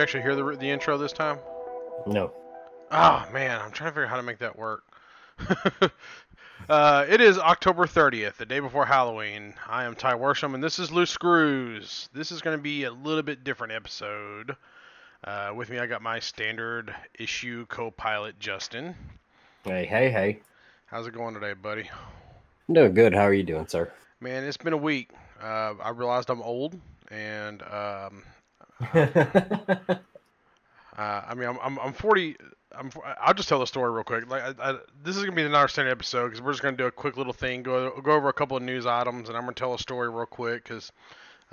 You actually hear the the intro this time? No. Oh man, I'm trying to figure out how to make that work. uh, it is October 30th, the day before Halloween. I am Ty Worsham, and this is Loose Screws. This is going to be a little bit different episode. Uh, with me, I got my standard issue co-pilot Justin. Hey, hey, hey. How's it going today, buddy? I'm doing good. How are you doing, sir? Man, it's been a week. Uh, I realized I'm old, and um, Uh, I mean, I'm, I'm, I'm 40. I'm, I'll just tell the story real quick. Like, I, I, this is gonna be the standard episode because we're just gonna do a quick little thing, go go over a couple of news items, and I'm gonna tell a story real quick. Cause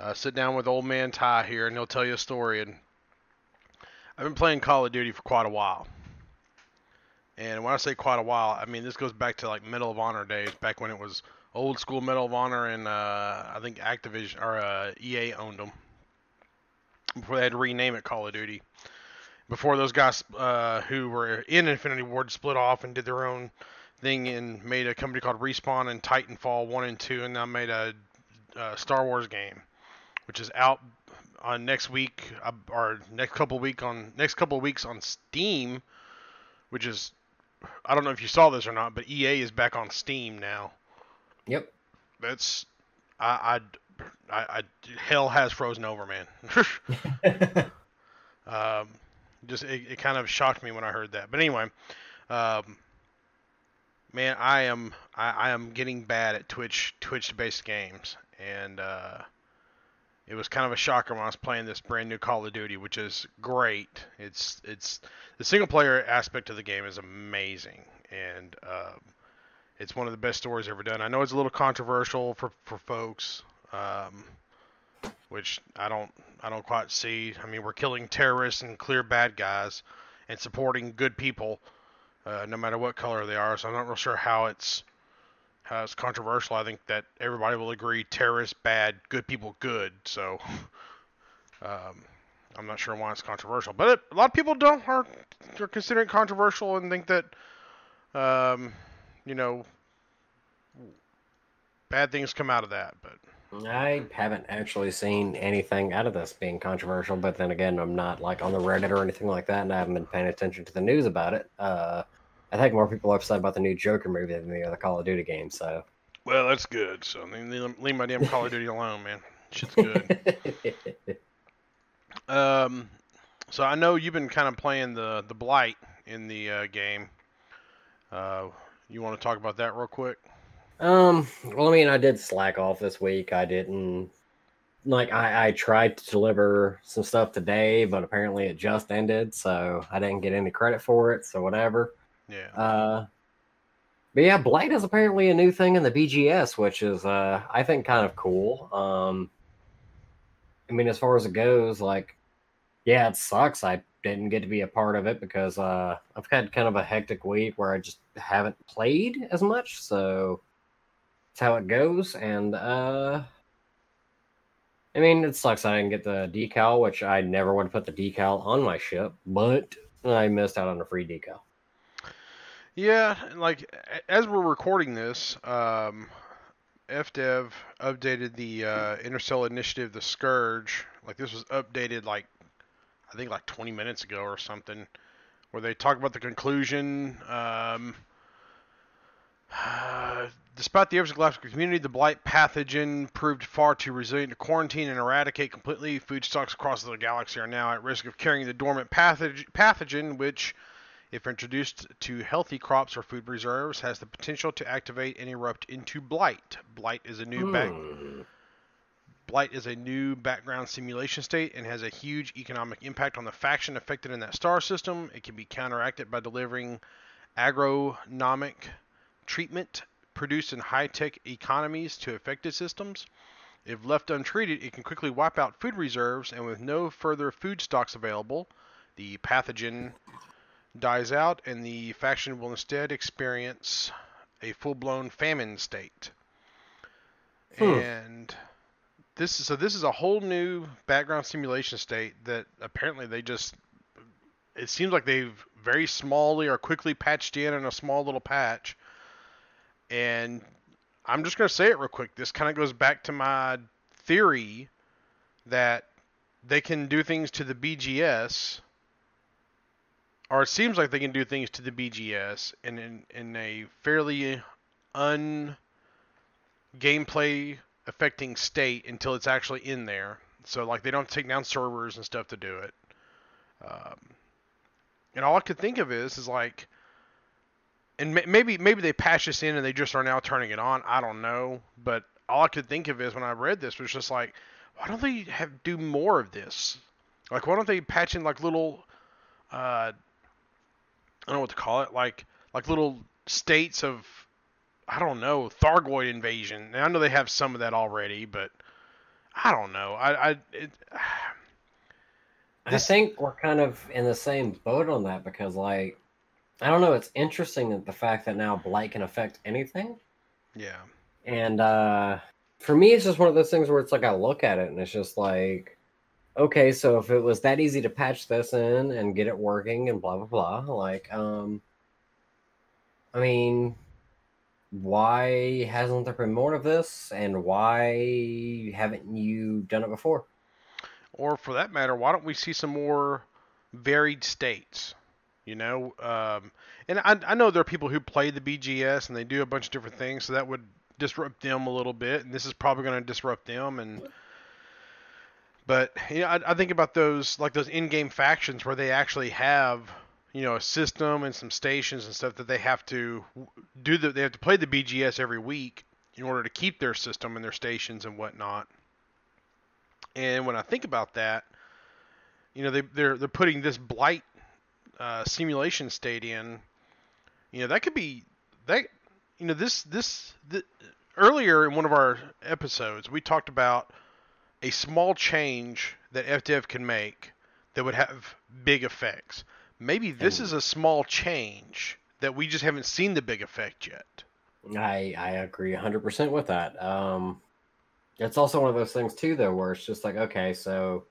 uh, sit down with old man Ty here, and he'll tell you a story. And I've been playing Call of Duty for quite a while. And when I say quite a while, I mean this goes back to like Medal of Honor days, back when it was old school Medal of Honor, and uh, I think Activision or uh, EA owned them before they had to rename it Call of Duty before those guys uh, who were in Infinity Ward split off and did their own thing and made a company called Respawn and Titanfall 1 and 2 and now made a, a Star Wars game which is out on next week uh, or next couple week on next couple weeks on Steam which is I don't know if you saw this or not but EA is back on Steam now. Yep. That's I I, I, I hell has frozen over man. um just it, it, kind of shocked me when I heard that. But anyway, um, man, I am I, I, am getting bad at Twitch Twitch based games, and uh, it was kind of a shocker when I was playing this brand new Call of Duty, which is great. It's it's the single player aspect of the game is amazing, and uh, it's one of the best stories ever done. I know it's a little controversial for for folks. Um, which I don't I don't quite see. I mean, we're killing terrorists and clear bad guys, and supporting good people, uh, no matter what color they are. So I'm not real sure how it's how it's controversial. I think that everybody will agree terrorists bad, good people good. So um, I'm not sure why it's controversial, but it, a lot of people don't are, are considering controversial and think that um, you know bad things come out of that, but. I haven't actually seen anything out of this being controversial, but then again, I'm not like on the Reddit or anything like that, and I haven't been paying attention to the news about it. Uh, I think more people are upset about the new Joker movie than the other Call of Duty game. So, well, that's good. So, leave my damn Call of Duty alone, man. Shit's good. um, so I know you've been kind of playing the the blight in the uh, game. Uh, you want to talk about that real quick? Um, well, I mean, I did slack off this week. I didn't like I, I tried to deliver some stuff today, but apparently it just ended, so I didn't get any credit for it. So whatever. Yeah. Uh, but yeah, Blight is apparently a new thing in the BGS, which is uh I think kind of cool. Um, I mean, as far as it goes, like, yeah, it sucks. I didn't get to be a part of it because uh I've had kind of a hectic week where I just haven't played as much, so that's how it goes. And uh I mean, it sucks I didn't get the decal, which I never would put the decal on my ship, but I missed out on a free decal. Yeah, like as we're recording this, um, FDev updated the uh, Interstellar Initiative, the Scourge. Like this was updated like I think like 20 minutes ago or something, where they talk about the conclusion. Um, Despite the efforts of the galactic community, the blight pathogen proved far too resilient to quarantine and eradicate completely. Food stocks across the galaxy are now at risk of carrying the dormant pathogen, which, if introduced to healthy crops or food reserves, has the potential to activate and erupt into blight. Blight is a new back. Hmm. Blight is a new background simulation state and has a huge economic impact on the faction affected in that star system. It can be counteracted by delivering agronomic treatment produced in high tech economies to affected systems. If left untreated, it can quickly wipe out food reserves, and with no further food stocks available, the pathogen dies out, and the faction will instead experience a full blown famine state. Hmm. And this is so this is a whole new background simulation state that apparently they just it seems like they've very smallly or quickly patched in in a small little patch and I'm just going to say it real quick. This kind of goes back to my theory that they can do things to the BGS, or it seems like they can do things to the BGS in in, in a fairly un gameplay affecting state until it's actually in there. So like they don't take down servers and stuff to do it. Um, and all I could think of is is like, and maybe maybe they patch this in and they just are now turning it on. I don't know, but all I could think of is when I read this was just like, why don't they have do more of this? Like why don't they patch in like little, uh, I don't know what to call it, like like little states of I don't know, Thargoid invasion. I know they have some of that already, but I don't know. I I it, I think we're kind of in the same boat on that because like I don't know, it's interesting that the fact that now blight can affect anything. Yeah. And uh for me it's just one of those things where it's like I look at it and it's just like okay, so if it was that easy to patch this in and get it working and blah blah blah, like um I mean why hasn't there been more of this and why haven't you done it before or for that matter why don't we see some more varied states you know um, and I, I know there are people who play the bgs and they do a bunch of different things so that would disrupt them a little bit and this is probably going to disrupt them and but you know I, I think about those like those in-game factions where they actually have you know a system and some stations and stuff that they have to do the, they have to play the BGS every week in order to keep their system and their stations and whatnot. And when I think about that, you know they they're they're putting this blight uh, simulation stadium. You know that could be that you know this this the, earlier in one of our episodes we talked about a small change that FDev can make that would have big effects. Maybe this and, is a small change that we just haven't seen the big effect yet. I I agree 100% with that. Um it's also one of those things too though where it's just like okay, so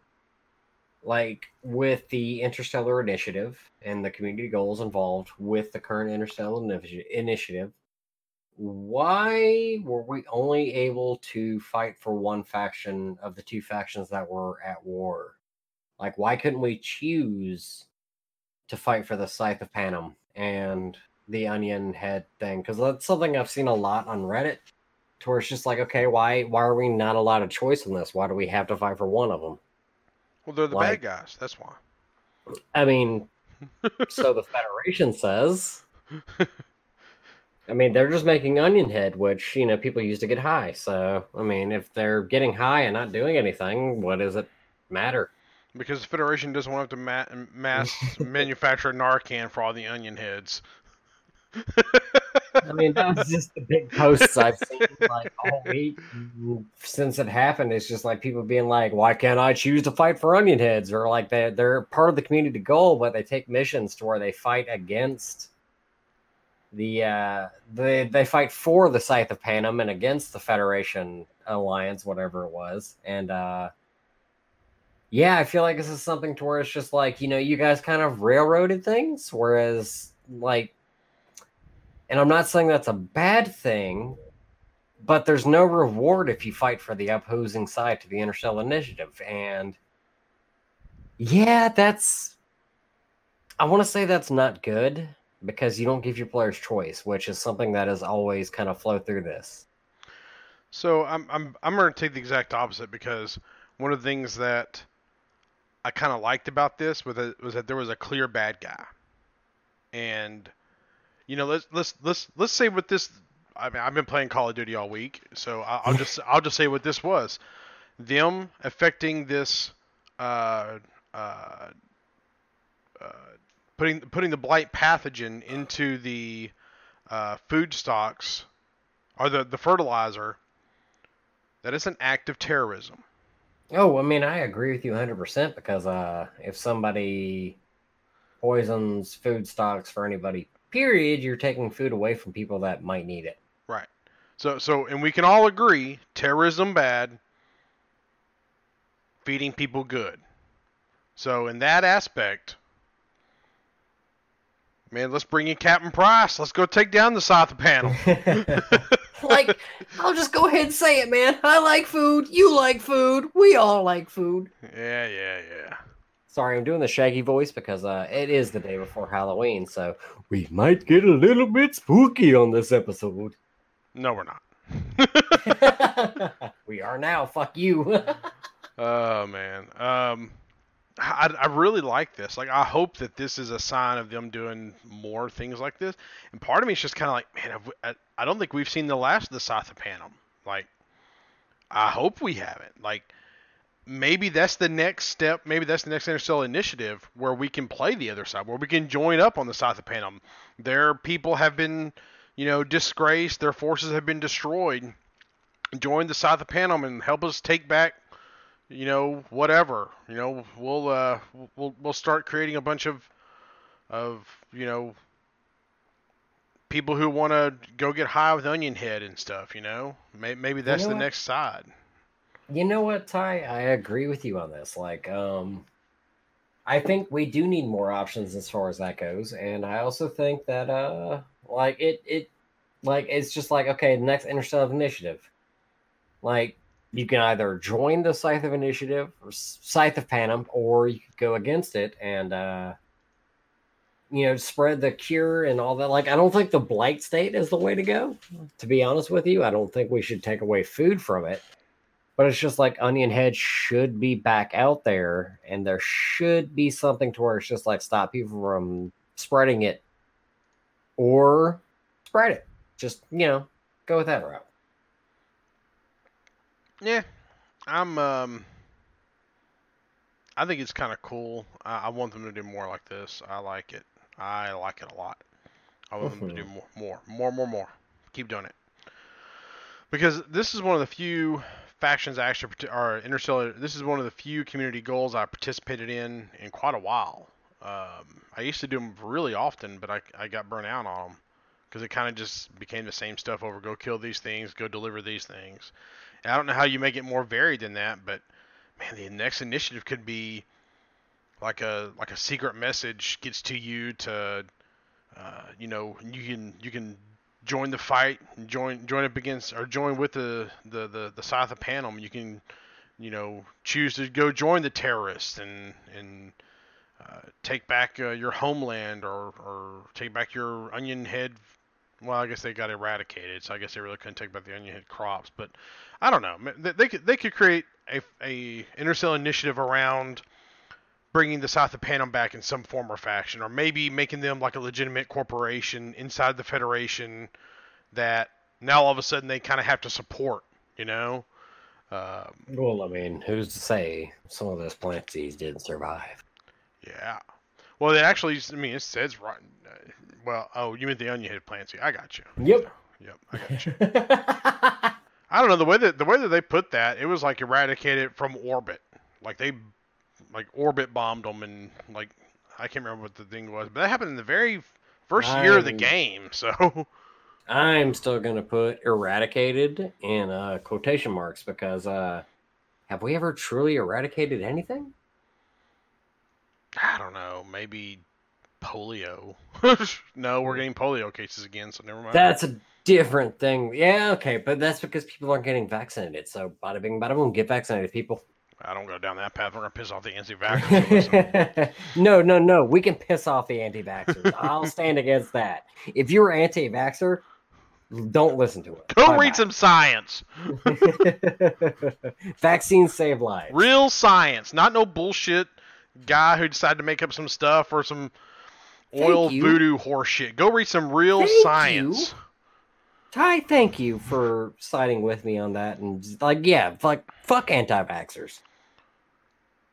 like with the interstellar initiative and the community goals involved with the current interstellar initiative why were we only able to fight for one faction of the two factions that were at war like why couldn't we choose to fight for the Scythe of Panem and the onion head thing because that's something I've seen a lot on Reddit. Where it's just like, okay, why why are we not allowed a choice in this? Why do we have to fight for one of them? Well, they're the like, bad guys. That's why. I mean, so the Federation says. I mean, they're just making Onion Head, which you know people use to get high. So, I mean, if they're getting high and not doing anything, what does it matter? because the Federation doesn't want to ma- mass manufacture Narcan for all the onion heads. I mean, that was just the big posts I've seen like all week since it happened. It's just like people being like, "Why can't I choose to fight for onion heads?" Or like they they're part of the community goal, but they take missions to where they fight against the uh they they fight for the Scythe of Panem and against the Federation alliance, whatever it was, and uh yeah, I feel like this is something to where it's just like, you know, you guys kind of railroaded things, whereas like and I'm not saying that's a bad thing, but there's no reward if you fight for the opposing side to the Interstellar Initiative. And yeah, that's I want to say that's not good because you don't give your players choice, which is something that has always kind of flowed through this. So I'm I'm I'm going to take the exact opposite because one of the things that I kind of liked about this was that, was that there was a clear bad guy, and you know let's let's let's let's say what this. I mean, I've been playing Call of Duty all week, so I'll, I'll just I'll just say what this was. Them affecting this, uh, uh, uh, putting putting the blight pathogen into the uh, food stocks or the the fertilizer. That is an act of terrorism. Oh, I mean, I agree with you 100% because uh, if somebody poisons food stocks for anybody, period, you're taking food away from people that might need it. Right. So, so, and we can all agree terrorism bad, feeding people good. So, in that aspect, Man, let's bring in Captain Price. Let's go take down the Scythe of Panem. like, I'll just go ahead and say it, man. I like food. You like food. We all like food. Yeah, yeah, yeah. Sorry, I'm doing the Shaggy voice because uh, it is the day before Halloween, so we might get a little bit spooky on this episode. No, we're not. we are now. Fuck you. oh man. Um, I, I really like this. Like, I hope that this is a sign of them doing more things like this. And part of me is just kind of like, man, we, I, I don't think we've seen the last of the Scythe of Panem. Like, I hope we haven't. Like, maybe that's the next step. Maybe that's the next Interstellar initiative where we can play the other side, where we can join up on the Scythe of Panem. Their people have been, you know, disgraced. Their forces have been destroyed. Join the Scythe of Panem and help us take back you know, whatever. You know, we'll uh, we'll we'll start creating a bunch of of you know people who want to go get high with Onion Head and stuff. You know, maybe, maybe that's you know the next side. You know what, Ty? I agree with you on this. Like, um, I think we do need more options as far as that goes, and I also think that uh, like it it like it's just like okay, next Interstellar Initiative, like you can either join the Scythe of Initiative or Scythe of Panem, or you could go against it and uh, you know spread the cure and all that. Like, I don't think the blight state is the way to go. To be honest with you, I don't think we should take away food from it. But it's just like Onion Head should be back out there, and there should be something to where it's just like stop people from spreading it, or spread it. Just you know, go with that route. Yeah, I'm. Um, I think it's kind of cool. I, I, want them to do more like this. I like it. I like it a lot. I want them to do mm-hmm. more, more, more, more, more. Keep doing it. Because this is one of the few factions I actually are interstellar. This is one of the few community goals I participated in in quite a while. Um, I used to do them really often, but I, I got burnt out on them because it kind of just became the same stuff over. Go kill these things. Go deliver these things. I don't know how you make it more varied than that, but man, the next initiative could be like a like a secret message gets to you to uh, you know you can you can join the fight join join up against or join with the the the, the Scythe of Panem. You can you know choose to go join the terrorists and and uh, take back uh, your homeland or or take back your onion head well, I guess they got eradicated, so I guess they really couldn't take back the onion head crops. But I don't know. They, they could they could create a a interstellar initiative around bringing the Scythe of Panem back in some form or fashion, or maybe making them like a legitimate corporation inside the Federation that now all of a sudden they kind of have to support. You know. Um, well, I mean, who's to say some of those planets didn't survive? Yeah. Well, it actually, I mean, it says right. Uh, well, oh, you meant the onion head Plancy. I got you. Yep. Yep, I got you. I don't know the way that the way that they put that. It was like eradicated from orbit. Like they, like orbit bombed them, and like I can't remember what the thing was, but that happened in the very 1st I'm, year of the game. So I'm still gonna put eradicated in uh, quotation marks because uh, have we ever truly eradicated anything? I don't know. Maybe polio. no, we're getting polio cases again, so never mind. That's a different thing. Yeah, okay, but that's because people aren't getting vaccinated. So bada bing, bada boom, get vaccinated, people. I don't go down that path. We're gonna piss off the anti-vaxxers. no, no, no. We can piss off the anti-vaxxers. I'll stand against that. If you're anti-vaxxer, don't listen to it. Go Bye-bye. read some science. Vaccines save lives. Real science, not no bullshit guy who decided to make up some stuff or some oil voodoo horseshit. Go read some real thank science. You. Ty, thank you for siding with me on that. And like, yeah, like fuck anti-vaxxers.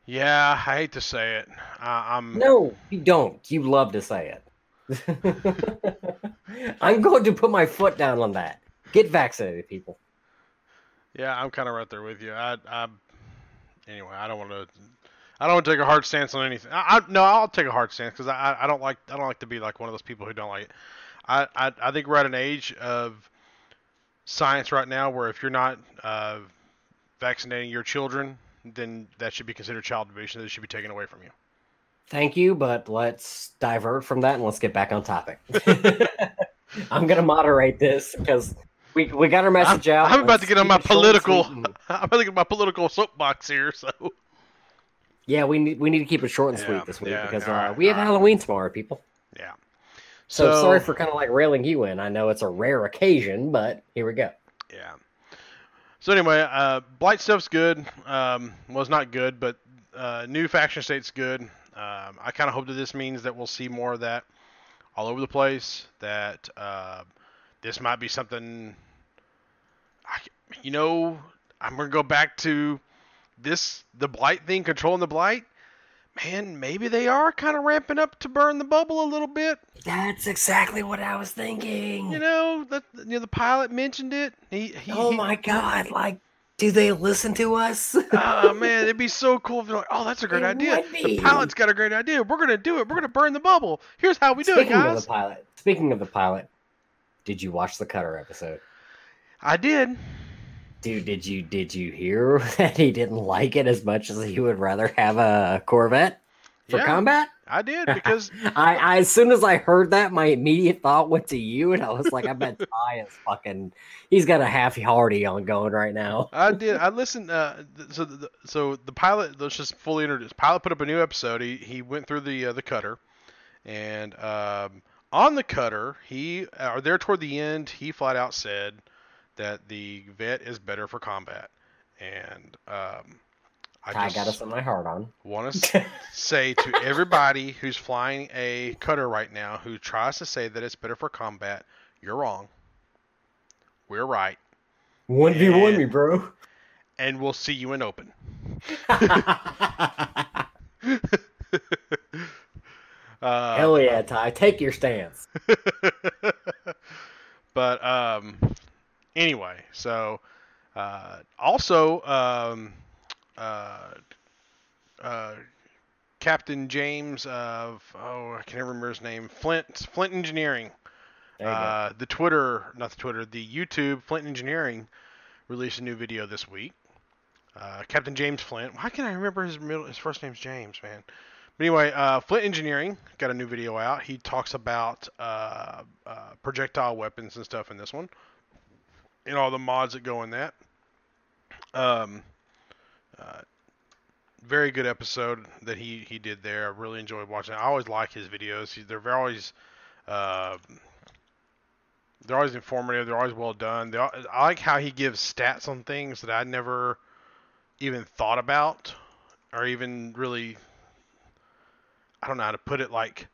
Yeah, I hate to say it. I'm no, you don't. You love to say it. I'm going to put my foot down on that. Get vaccinated, people. Yeah, I'm kind of right there with you. I, I, anyway, I don't want to I don't want to take a hard stance on anything. I, I no, I'll take a hard stance because I, I don't like I don't like to be like one of those people who don't like it. I, I, I think we're at an age of science right now where if you're not uh, vaccinating your children, then that should be considered child abuse and it should be taken away from you. Thank you, but let's divert from that and let's get back on topic. I'm gonna moderate this because we we got our message I'm, out. I'm about to get on my it short and political. I'm about to get my political soapbox here. So Yeah, we need we need to keep it short and Yeah, sweet this week yeah, because uh, right, we have right. Halloween tomorrow, people. yeah. So, sorry for kind of like railing you in. I know it's a rare occasion, but here we go. Yeah. So anyway, uh, Blight stuff's good. Um, was not good, but uh, new faction state's good. Um, I kind of hope that this means that we'll see more of that all over the place. That uh, this might be something. I, you know, I'm gonna go back to this the Blight thing, controlling the Blight. Man, maybe they are kind of ramping up to burn the bubble a little bit. That's exactly what I was thinking. You know, that you know the pilot mentioned it. He, he oh he- my god! Like, do they listen to us? oh man, it'd be so cool if they're like, oh, that's a great It idea. The pilot's got a great idea. We're gonna do it. We're gonna burn the bubble. Here's how we do it, speaking of the pilot, speaking of the pilot, did you watch the Cutter episode? I did. Dude, did you did you hear that he didn't like it as much as he would rather have a Corvette for Yeah. combat? I did because I, I as soon as I heard that, my immediate thought went to you, and I was like, I bet Ty is fucking. He's got a half hardy on going right now. I did. I listened. Uh, th- so the, so the pilot. Let's just fully introduce. Pilot put up a new episode. He he went through the uh, the cutter, and um, on the cutter, he or there toward the end, he flat out said that the vet is better for combat, and um, I just got us on my heart on. want to say to everybody who's flying a cutter right now who tries to say that it's better for combat, you're wrong. We're right, One v one me, bro. and we'll see you in open. uh, Hell yeah, Ty. Take your stance. but um, anyway, so uh, also um, uh, uh, Captain James of oh I can't remember his name Flint Flint Engineering There you go. uh, the Twitter not the Twitter the YouTube Flint Engineering released a new video this week. Uh, Captain James Flint. Why can't I remember his middle? His first name's James, man. But anyway, uh, Flint Engineering got a new video out. He talks about uh, uh, projectile weapons and stuff in this one, and all the mods that go in that. Um, uh, very good episode that he he did there. I really enjoyed watching. I always like his videos. He- They're always. Uh, they're always informative. They're always well done. They, I like how he gives stats on things that I never even thought about, or even really. I don't know how to put it. Like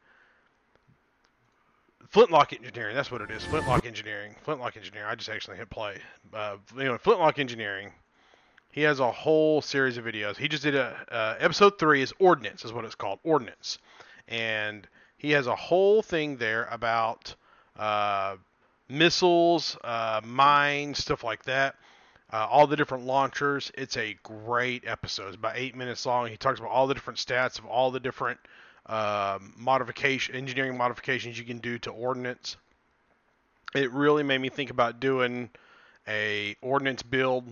Flintlock Engineering. That's what it is. Flintlock Engineering. Flintlock Engineering. I just actually hit play. Uh, anyway, Flintlock Engineering. He has a whole series of videos. He just did a uh, episode three is Ordnance is what it's called Ordnance, and he has a whole thing there about uh, missiles, uh, mines, stuff like that. Uh, all the different launchers. It's a great episode. It's about eight minutes long. He talks about all the different stats of all the different um, modification, engineering modifications you can do to ordnance. It really made me think about doing a ordnance build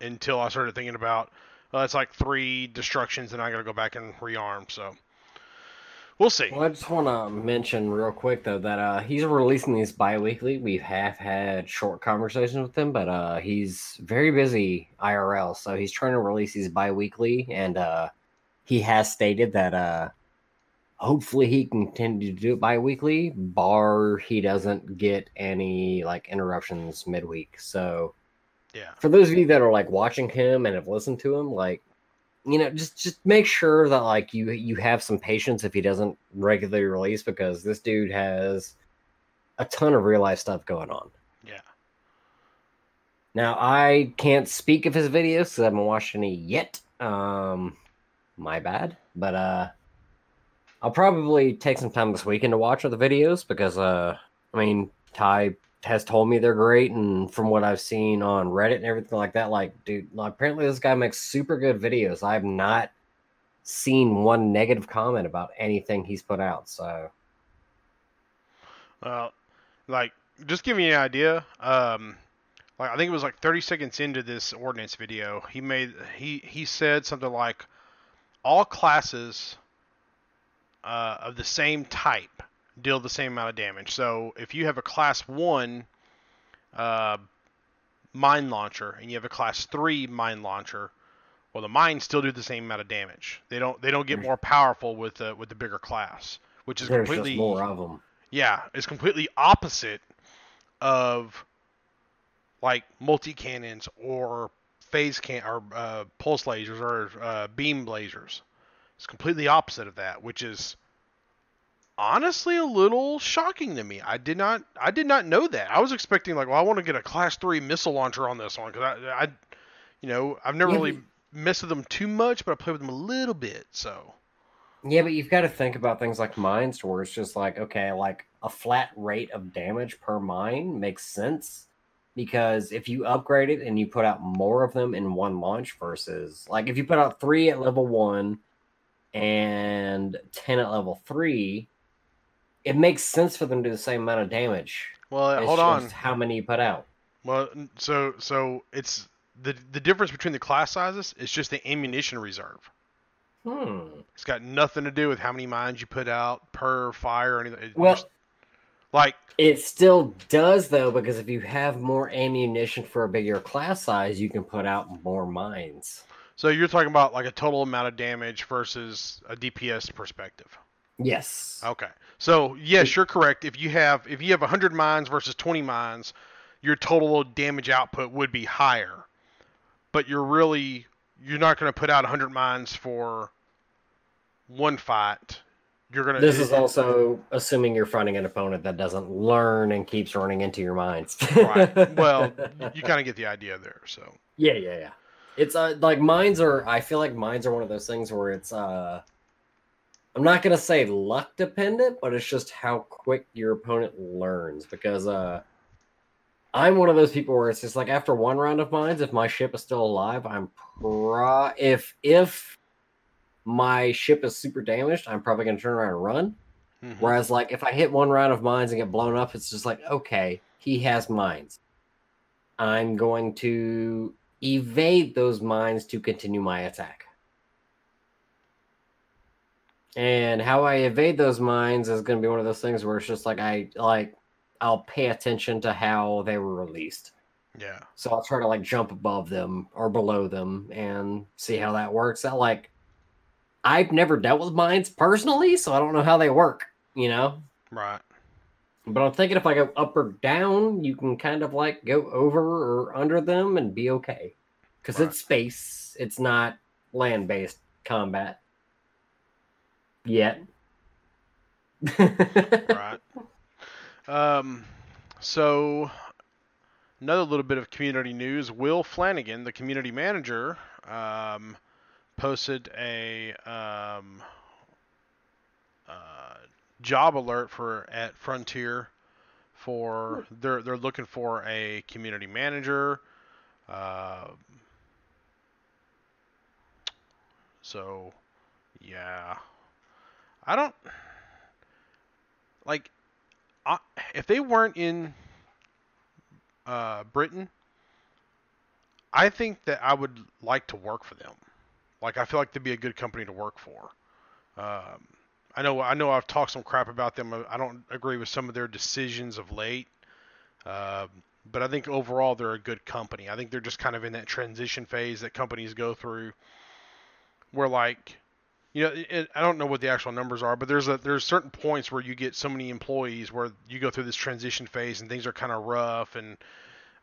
until I started thinking about well, it's like three destructions, and I got to go back and rearm. So we'll see. Well, I just want to mention real quick though that uh, he's releasing these bi-weekly. We have had short conversations with him, but uh, he's very busy IRL, so he's trying to release these bi-weekly, and uh, he has stated that uh, hopefully he can continue to do it bi-weekly, bar he doesn't get any like interruptions midweek. So Yeah. for those of you that are like watching him and have listened to him, like you know, just just make sure that like you you have some patience if he doesn't regularly release because this dude has a ton of real life stuff going on. Yeah. Now I can't speak of his videos because I haven't watched any yet. Um, my bad. But uh, I'll probably take some time this weekend to watch the videos because uh, I mean Ty has told me they're great, and from what I've seen on Reddit and everything like that, like dude, apparently this guy makes super good videos. I've not seen one negative comment about anything he's put out. So Well, like, just give you an idea. Um, like I think it was like 30 seconds into this ordinance video, he made he he said something like, "All classes uh, of the same type deal the same amount of damage. So if you have a class one uh, mine launcher and you have a class three mine launcher, well, the mines still do the same amount of damage. They don't they don't get more powerful with the with the bigger class, which is There's completely just more of them. yeah, it's completely opposite of like multi cannons or phase can or uh, pulse lasers or uh, beam lasers. It's completely opposite of that, which is honestly a little shocking to me. I did not I did not know that. I was expecting like, well, I want to get a class three missile launcher on this one because I, I, you know, I've never Yeah, really but- messed with them too much, but I played with them a little bit. So Yeah, but you've got to think about things like mines where it's just like, okay, like a flat rate of damage per mine makes sense because if you upgrade it and you put out more of them in one launch versus like if you put out three at level one and 10 at level three, it makes sense for them to do the same amount of damage. well, It's hold on. How many you put out? Well, so so it's the the difference between the class sizes is just the ammunition reserve. Hmm. It's got nothing to do with how many mines you put out per fire or anything. It Well, just- like It still does though, because if you have more ammunition for a bigger class size, you can put out more mines. So you're talking about like a total amount of damage versus a DPS perspective. Yes. Okay. So yes, you're correct. If you have if you have 100 mines versus 20 mines, your total damage output would be higher. But you're really you're not going to put out 100 mines for one fight. You're going to This is also assuming you're fighting an opponent that doesn't learn and keeps running into your mines. right. Well, you kind of get the idea there. So yeah, yeah, yeah. It's uh, like mines are. I feel like mines are one of those things where it's. uh I'm not gonna say luck dependent, but it's just how quick your opponent learns. Because uh I'm one of those people where it's just like after one round of mines, if my ship is still alive, I'm pro. If if my ship is super damaged, I'm probably gonna turn around and run. mhm. Whereas, like, if I hit one round of mines and get blown up, it's just like, okay, he has mines. I'm going to evade those mines to continue my attack. And how I evade those mines is going to be one of those things where it's just like I like I'll pay attention to how they were released. yeah. So I'll try to like jump above them or below them and see how that works. I like I've never dealt with mines personally, so I don't know how they work, you know? Right. But I'm thinking if I go up or down, you can kind of like go over or under them and be okay. Because Right. it's space, it's not land based combat. Yet. right. Um, so another little bit of community news: Will Flanagan, the community manager, um, posted a um, uh, job alert for at Frontier for they're they're looking for a community manager. Uh, so, yeah, I don't like I, if they weren't in uh, Britain, I think that I would like to work for them. Like I feel like they'd be a good company to work for. Um, I know I know I've talked some crap about them. I don't agree with some of their decisions of late, um, but I think overall they're a good company. I think they're just kind of in that transition phase that companies go through, where like you know, it, I don't know what the actual numbers are, but there's a there's certain points where you get so many employees where you go through this transition phase and things are kind of rough, and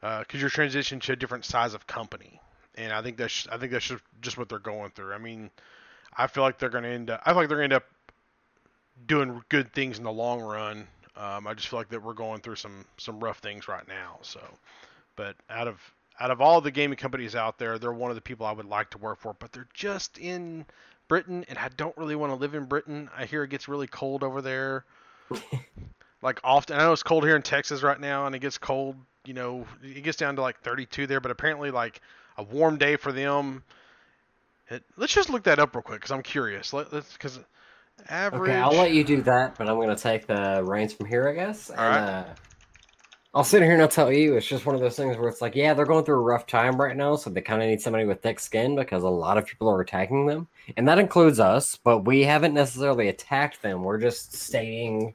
because you're transitioning to a different size of company, and I think that's I think that's just, just what they're going through. I mean, I feel like they're going to end up I feel like they're going to end up doing good things in the long run. Um, I just feel like that we're going through some some rough things right now. So, but out of out of all the gaming companies out there, they're one of the people I would like to work for, but they're just in Britain, and I don't really want to live in Britain. I hear it gets really cold over there. like often, I know it's cold here in Texas right now, and it gets cold. You know, it gets down to like 32 there, but apparently, like a warm day for them. It, let's just look that up real quick because I'm curious. Let, let's because average. Okay, I'll let you do that, but I'm going to take the reins from here, I guess. And, right. uh, I'll sit here and I'll tell you, it's just one of those things where it's like, yeah, they're going through a rough time right now, so they kind of need somebody with thick skin because a lot of people are attacking them, and that includes us. But we haven't necessarily attacked them. We're just stating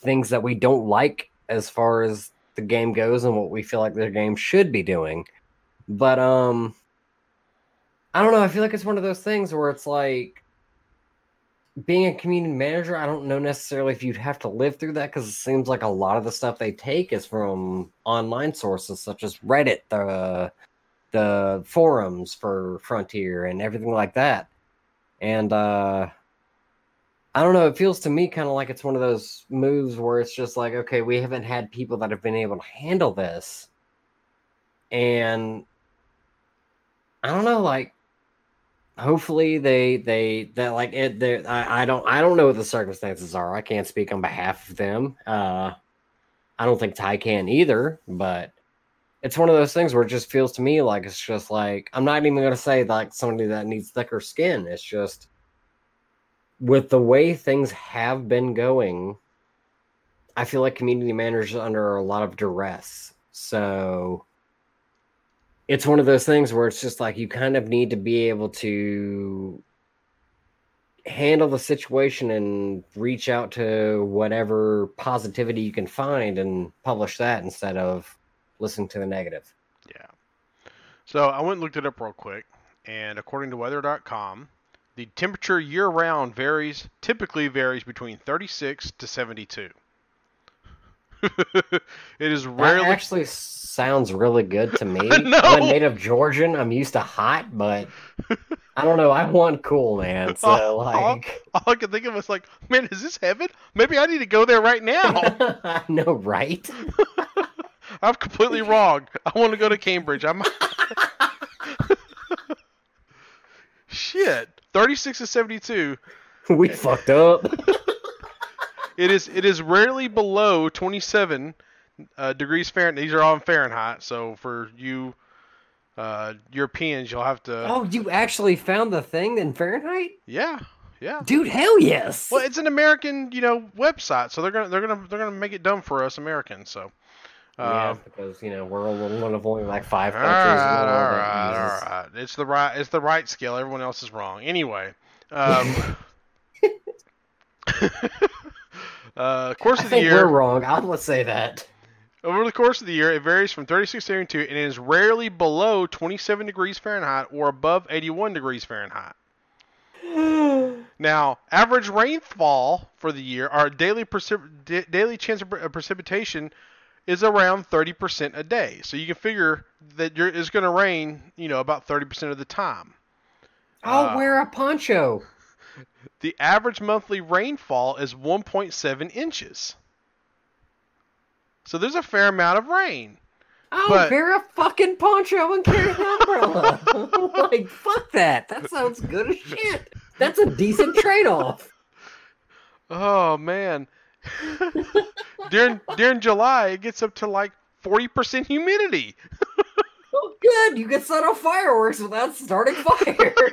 things that we don't like as far as the game goes and what we feel like their game should be doing. But um, I don't know. I feel like it's one of those things where it's like being a community manager, I don't know necessarily if you'd have to live through that because it seems like a lot of the stuff they take is from online sources such as Reddit, the the forums for Frontier, and everything like that. And uh, I don't know. It feels to me kind of like it's one of those moves where it's just like, okay, we haven't had people that have been able to handle this, and I don't know, like hopefully they they that like it they I, I don't i don't know what the circumstances are. I can't speak on behalf of them. Uh i don't think ty can either but it's one of those things where it just feels to me like it's just like i'm not even to say like somebody that needs thicker skin. It's just with the way things have been going i feel like community managers under a lot of duress. So it's one of those things where it's just like you kind of need to be able to handle the situation and reach out to whatever positivity you can find and publish that instead of listening to the negative. Yeah. So I went and looked it up real quick, and according to weather.com, the temperature year round varies, typically varies between 36 to 72. it is rarely. That actually sounds really good to me. I'm a native Georgian. I'm used to hot, but I don't know. I want cool, man. So all, like, all, all, I can think of is like, man, is this heaven? Maybe I need to go there right now. I know, right? I'm completely wrong. I want to go to Cambridge. I'm. Shit, 36 to 72. We fucked up. It is it is rarely below 27 uh, degrees Fahrenheit. These are all in Fahrenheit, so for you uh, Europeans, you'll have to. Oh, you actually found the thing in Fahrenheit? Yeah, yeah. Dude, hell yes. Well, it's an American, you know, website, so they're gonna they're gonna they're gonna make it dumb for us Americans. So. yeah, um, because you know we're one of only like five countries. All right, all right, all right. It's the right, it's the right scale. Everyone else is wrong. Anyway, um, Uh, course I of the year. We're wrong. I'll let's say that. Over the course of the year, it varies from 36 to 72 and is rarely below 27 degrees Fahrenheit or above 81 degrees Fahrenheit. now, average rainfall for the year, our daily precip- daily chance of precipitation is around 30% a day. So you can figure that it's going to rain, you know, about 30% of the time. I'll uh, wear a poncho. The average monthly rainfall is 1.7 inches. So there's a fair amount of rain. I'll but... wear a fucking poncho and carry an umbrella. like, fuck that. That sounds good as shit. That's a decent trade off. Oh, man. during during July, it gets up to like 40% humidity. oh, good. You can set off fireworks without starting fires.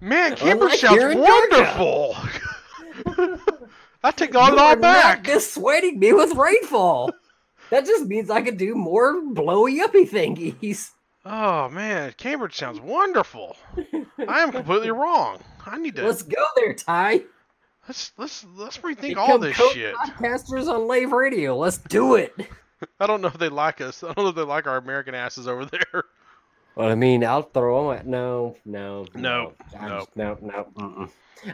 Man, Cambridge oh, sounds wonderful. I take all you all back. dissuading me with rainfall. that just means I can do more blowy uppy thingies. Oh man, Cambridge sounds wonderful. I am completely wrong. I need to. Let's go there, Ty. Let's let's let's rethink Become all this shit. Podcasters on Lave Radio. Let's do it. I don't know if they like us. I don't know if they like our American asses over there. Well, I mean, I'll throw them. No, no, no, no, no, no. no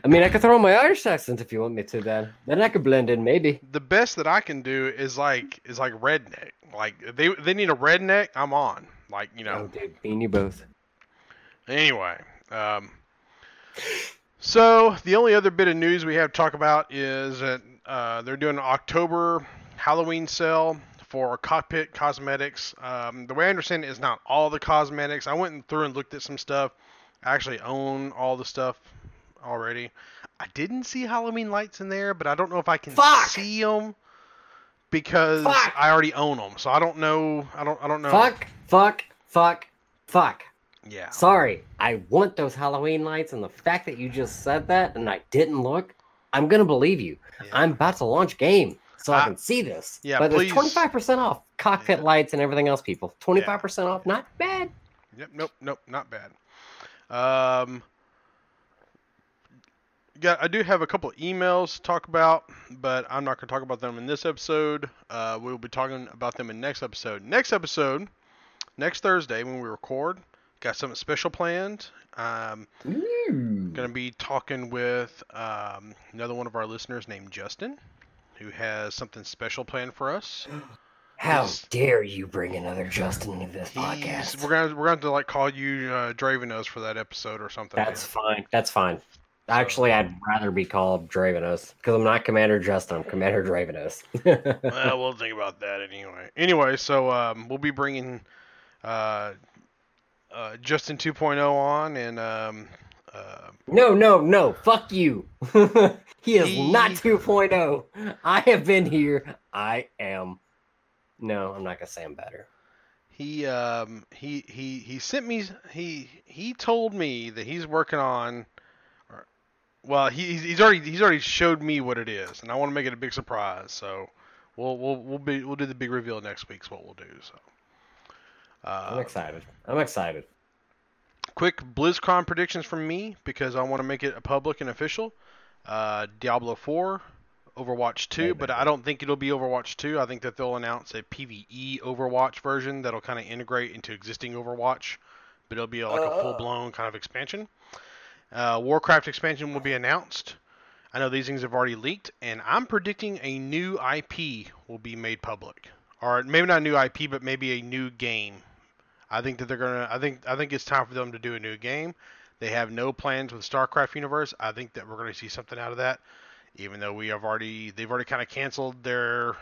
I mean, I could throw my Irish accent if you want me to. Then, then I could blend in, maybe. The best that I can do is like is like redneck. Like they they need a redneck, I'm on. Like you know. Oh, dude, me and you both. Anyway, um, so the only other bit of news we have to talk about is that uh, they're doing an October Halloween sale for cockpit cosmetics. Um, the way I understand it is not all the cosmetics. I went through and looked at some stuff. I actually own all the stuff already. I didn't see Halloween lights in there, but I don't know if I can Fuck! see them because fuck! I already own them. So I don't know. I don't. I don't know. Fuck! Fuck! Fuck! Fuck! Yeah. Sorry, I want those Halloween lights, and the fact that you just said that and I didn't look, I'm gonna believe you. Yeah. I'm about to launch game. So I, I- can see this. yeah, but please. it's twenty five percent off cockpit Yeah. lights and everything else. People, twenty five percent off, not bad. Yep. Nope. Nope. Not bad. Um. Yeah, I do have a couple of emails to talk about, but I'm not going to talk about them in this episode. Uh, we'll be talking about them in next episode. Next episode, next Thursday when we record, got something special planned. Um, Ooh. going to be talking with um, another one of our listeners named Justin, who has something special planned for us. How He's- dare you bring another Justin into this podcast? we're gonna we're gonna have to like call you uh, Dravenos for that episode or something. That's fine. That's fine. Actually, I'd rather be called Dravenos because I'm not Commander Justin. I'm Commander Dravenos. well, we'll think about that anyway. Anyway, so um, we'll be bringing uh, uh, Justin 2.0 on, and um, uh, no, no, no. Fuck you. he is He- not 2.0. I have been here. I am. No, I'm not gonna say I'm better. he um, he he he sent me he he told me that he's working on. or- Well, he, he's he's already he's already showed me what it is, and I want to make it a big surprise. So we'll we'll we'll be we'll do the big reveal next week. Is what we'll do. So. I'm Uh, excited. I'm excited. Quick BlizzCon predictions from me because I want to make it public and official. Uh, Diablo 4, Overwatch 2, Hey, but. I don't think it'll be Overwatch 2. I think that they'll announce a PvE Overwatch version that'll kind of integrate into existing Overwatch, but it'll be like a Uh. full blown kind of expansion. Uh, Warcraft expansion will be announced. I know these things have already leaked, and I'm predicting a new IP will be made public, or maybe not a new IP, but maybe a new game. I think that they're gonna. I think. I think it's time for them to do a new game. They have no plans with StarCraft universe. I think that we're to see something out of that, even though we have already. They've already kind of canceled their.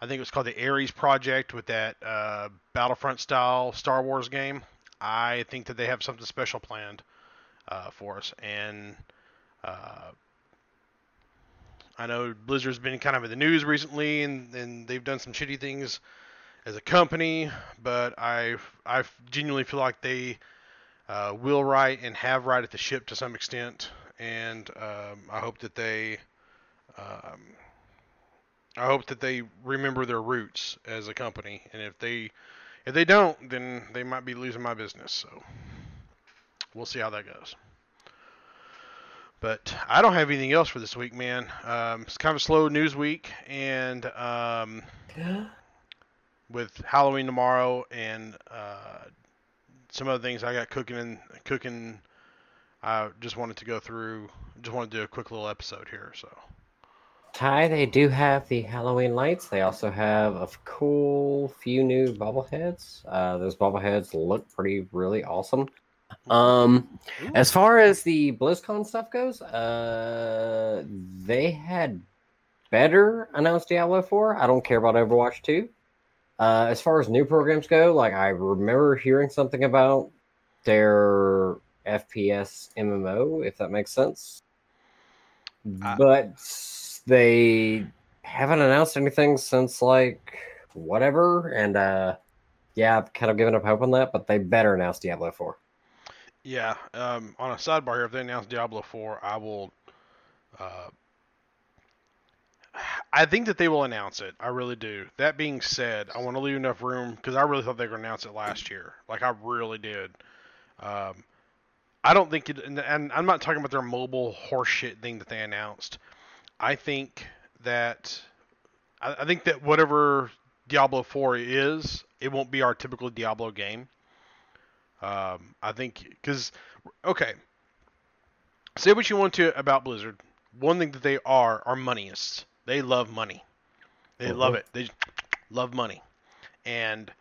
I think it was called the Ares project with that uh, Battlefront style Star Wars game. I think that they have something special planned uh, for us, and uh, I know Blizzard's been kind of in the news recently, and, and they've done some shitty things as a company, but I I genuinely feel like they uh, will write and have right at the ship to some extent, and um, I hope that they um, I hope that they remember their roots as a company, and if they if they don't, then they might be losing my business. So we'll see how that goes. But I don't have anything else for this week, man. Um, it's kind of a slow news week, and um, with Halloween tomorrow and uh, some other things I got cooking and cooking. I just wanted to go through. Just want to do a quick little episode here. So Ty, they do have the Halloween lights. They also have a cool few new bobbleheads. Uh, those bobbleheads look pretty really awesome. Um, Ooh. as far as the BlizzCon stuff goes, uh, they had better announced Diablo 4. I don't care about Overwatch 2. Uh, as far as new programs go, like I remember hearing something about their FPS MMO, if that makes sense. I- but they haven't announced anything since like whatever, and uh, yeah, I've kind of given up hope on that. But they better announce Diablo 4. yeah. Um, on a sidebar here, if they announce Diablo 4, I will. Uh, I think that they will announce it. I really do. That being said, I want to leave enough room because I really thought they were going to announce it last year. Like I really did. Um, I don't think it, and, and I'm not talking about their mobile horseshit thing that they announced. I think that I, I think that whatever Diablo 4 is, it won't be our typical Diablo game. Um, I think because okay, say what you want to about Blizzard. One thing that they are are moneyists. They love money. They love Mhm. it. They love money, and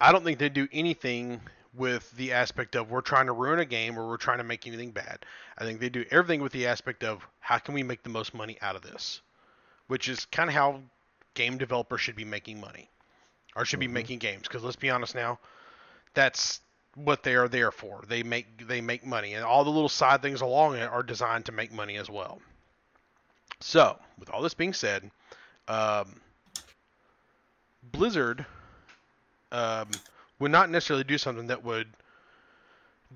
I don't think they do anything with the aspect of we're trying to ruin a game or we're trying to make anything bad. I think they do everything with the aspect of how can we make the most money out of this, which is kind of how game developers should be making money or should be Mhm. making games. Because let's be honest now, that's what they are there for. They make they make money, and all the little side things along it are designed to make money as well. So, with all this being said, um, Blizzard um, would not necessarily do something that would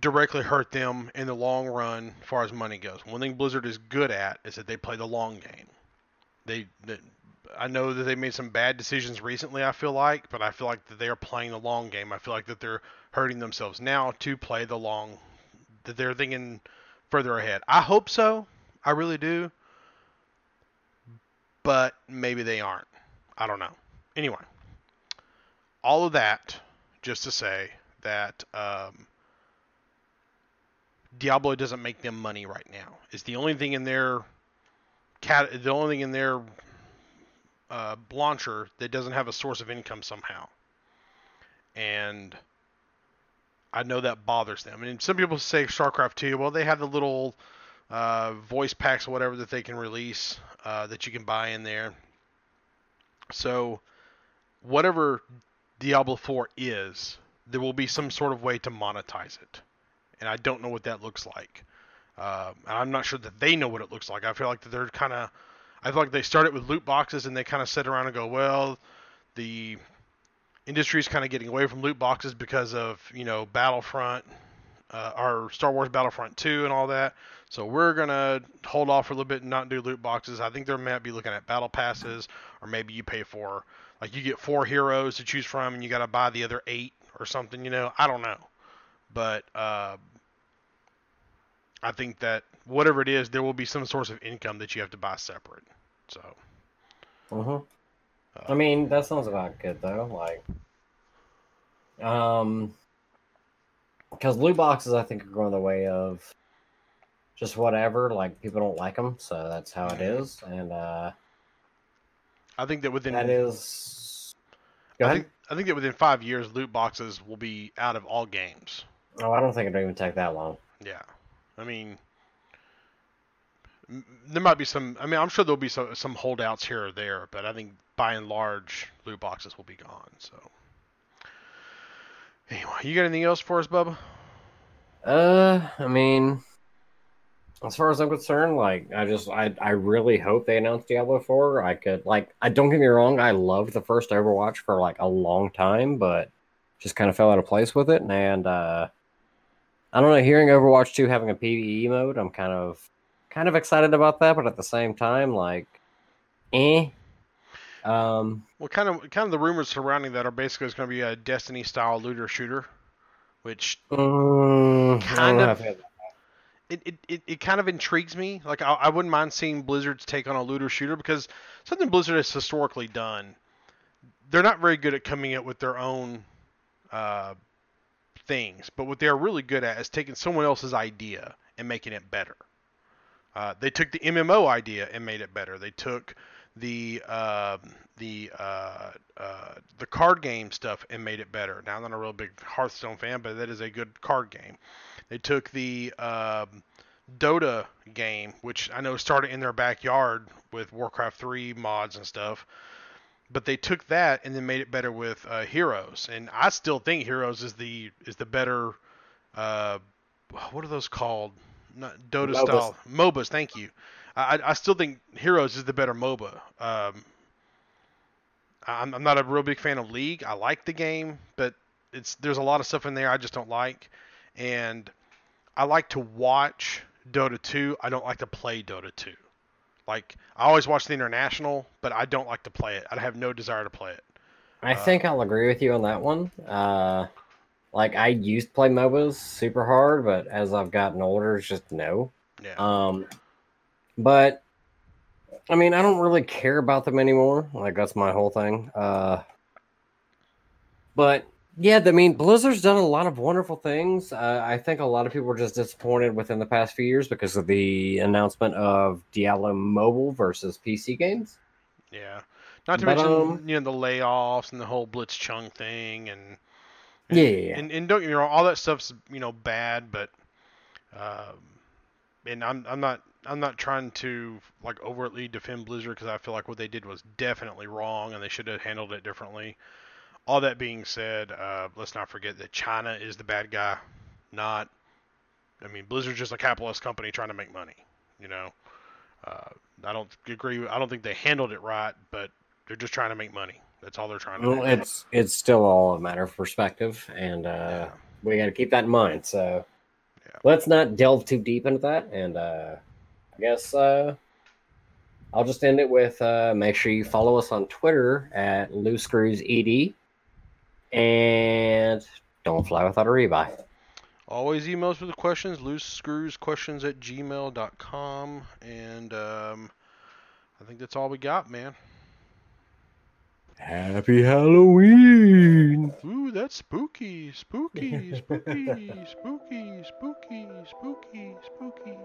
directly hurt them in the long run as far as money goes. One thing Blizzard is good at is that they play the long game. They, they I know that they made some bad decisions recently. I feel like, but I feel like that they are playing the long game. I feel like that they're hurting themselves now to play the long. That they're thinking further ahead. I hope so. I really do. But maybe they aren't. I don't know. Anyway, all of that just to say that um, Diablo doesn't make them money right now. It's the only thing in their cat the only thing in their uh, launcher that doesn't have a source of income somehow. And I know that bothers them. Mean, some people say StarCraft 2, well, they have the little uh, voice packs whatever that they can release uh, that you can buy in there. So, whatever Diablo 4 is, there will be some sort of way to monetize it. And I don't know what that looks like. Uh, I'm not sure that they know what it looks like. I feel like they're kind of, I feel like they started with loot boxes and they kind of sit around and go, well, the industry is kind of getting away from loot boxes because of you know Battlefront, uh, our Star Wars Battlefront 2 and all that. So we're gonna hold off for a little bit and not do loot boxes. I think they might be looking at battle passes, or maybe you pay for like you get four heroes to choose from and you got to buy the other eight or something. You know, I don't know, but uh, I think that whatever it is, there will be some source of income that you have to buy separate. So. Mm-hmm. Uh, I mean, that sounds about good though. Like, um, because loot boxes, I think, are going the way of just whatever. Like, people don't like them, so that's how it mm-hmm. And uh, I think that within that is. Go I ahead. think I think that within five years, loot boxes will be out of all games. Oh, I don't think it'll even take that long. Yeah. I mean, there might be some. I mean, I'm sure there'll be some some holdouts here or there, but I think by and large, loot boxes will be gone. So, anyway, you got anything else for us, Bubba? Uh, I mean, as far as I'm concerned, like I just I I really hope they announce Diablo 4. I could like I don't get me wrong, I loved the first Overwatch for like a long time, but just kind of fell out of place with it, and uh I don't know. Hearing Overwatch 2 having a PVE mode, I'm kind of kind of excited about that, but at the same time, like, eh. Um, well, kind of kind of the rumors surrounding that are basically it's going to be a Destiny style looter shooter, which um, kind of it, it, it, it kind of intrigues me. Like I, I wouldn't mind seeing Blizzard's take on a looter shooter because something Blizzard has historically done. They're not very good at coming up with their own uh, things, but what they're really good at is taking someone else's idea and making it better. Uh, they took the MMO idea and made it better. They took the uh, the uh, uh, the card game stuff and made it better. Now I'm not a real big Hearthstone fan, but that is a good card game. They took the um, Dota game, which I know started in their backyard with Warcraft 3 mods and stuff, but they took that and then made it better with uh, Heroes, and I still think Heroes is the is the better. Uh, what are those called? Not Dota MOBAs. style MOBAs. Thank you. I, I still think Heroes is the better MOBA. Um, I'm, I'm not a real big fan of League. I like the game, but it's there's a lot of stuff in there I just don't like, and I like to watch Dota 2. I don't like to play Dota 2. Like I always watch the international, but I don't like to play it. I have no desire to play it. I uh, think I'll agree with you on that one. Uh, like I used to play MOBAs super hard, but as I've gotten older, it's just no. Yeah. Um, but I mean, I don't really care about them anymore. Like that's my whole thing. Uh, but yeah, I mean, Blizzard's done a lot of wonderful things. Uh, I think a lot of people were just disappointed within the past few years because of the announcement of Diablo Mobile versus PC games. Yeah, not to but, mention um, you know the layoffs and the whole Blitzchung thing, and, and yeah, and, and don't get me wrong, all that stuff's you know bad, but um, and I'm I'm not I'm not trying to like overtly defend Blizzard because I feel like what they did was definitely wrong and they should have handled it differently all that being said, uh, let's not forget that China is the bad guy, not. I mean, Blizzard's just a capitalist company trying to make money. You know, uh, I don't agree. I don't think they handled it right, but they're just trying to make money. That's all they're trying to. Well, do. it's it's still all a matter of perspective, and uh, yeah. we got to keep that in mind. So. Let's not delve too deep into that. And uh, I guess uh, I'll just end it with uh, make sure you follow us on Twitter at Loose Screws ED, and don't fly without a rebuy. Always email us with questions, loose screws questions at gmail.com. And um, I think that's all we got, man. Happy Halloween! Ooh, that's spooky, spooky, spooky, spooky, spooky, spooky, spooky.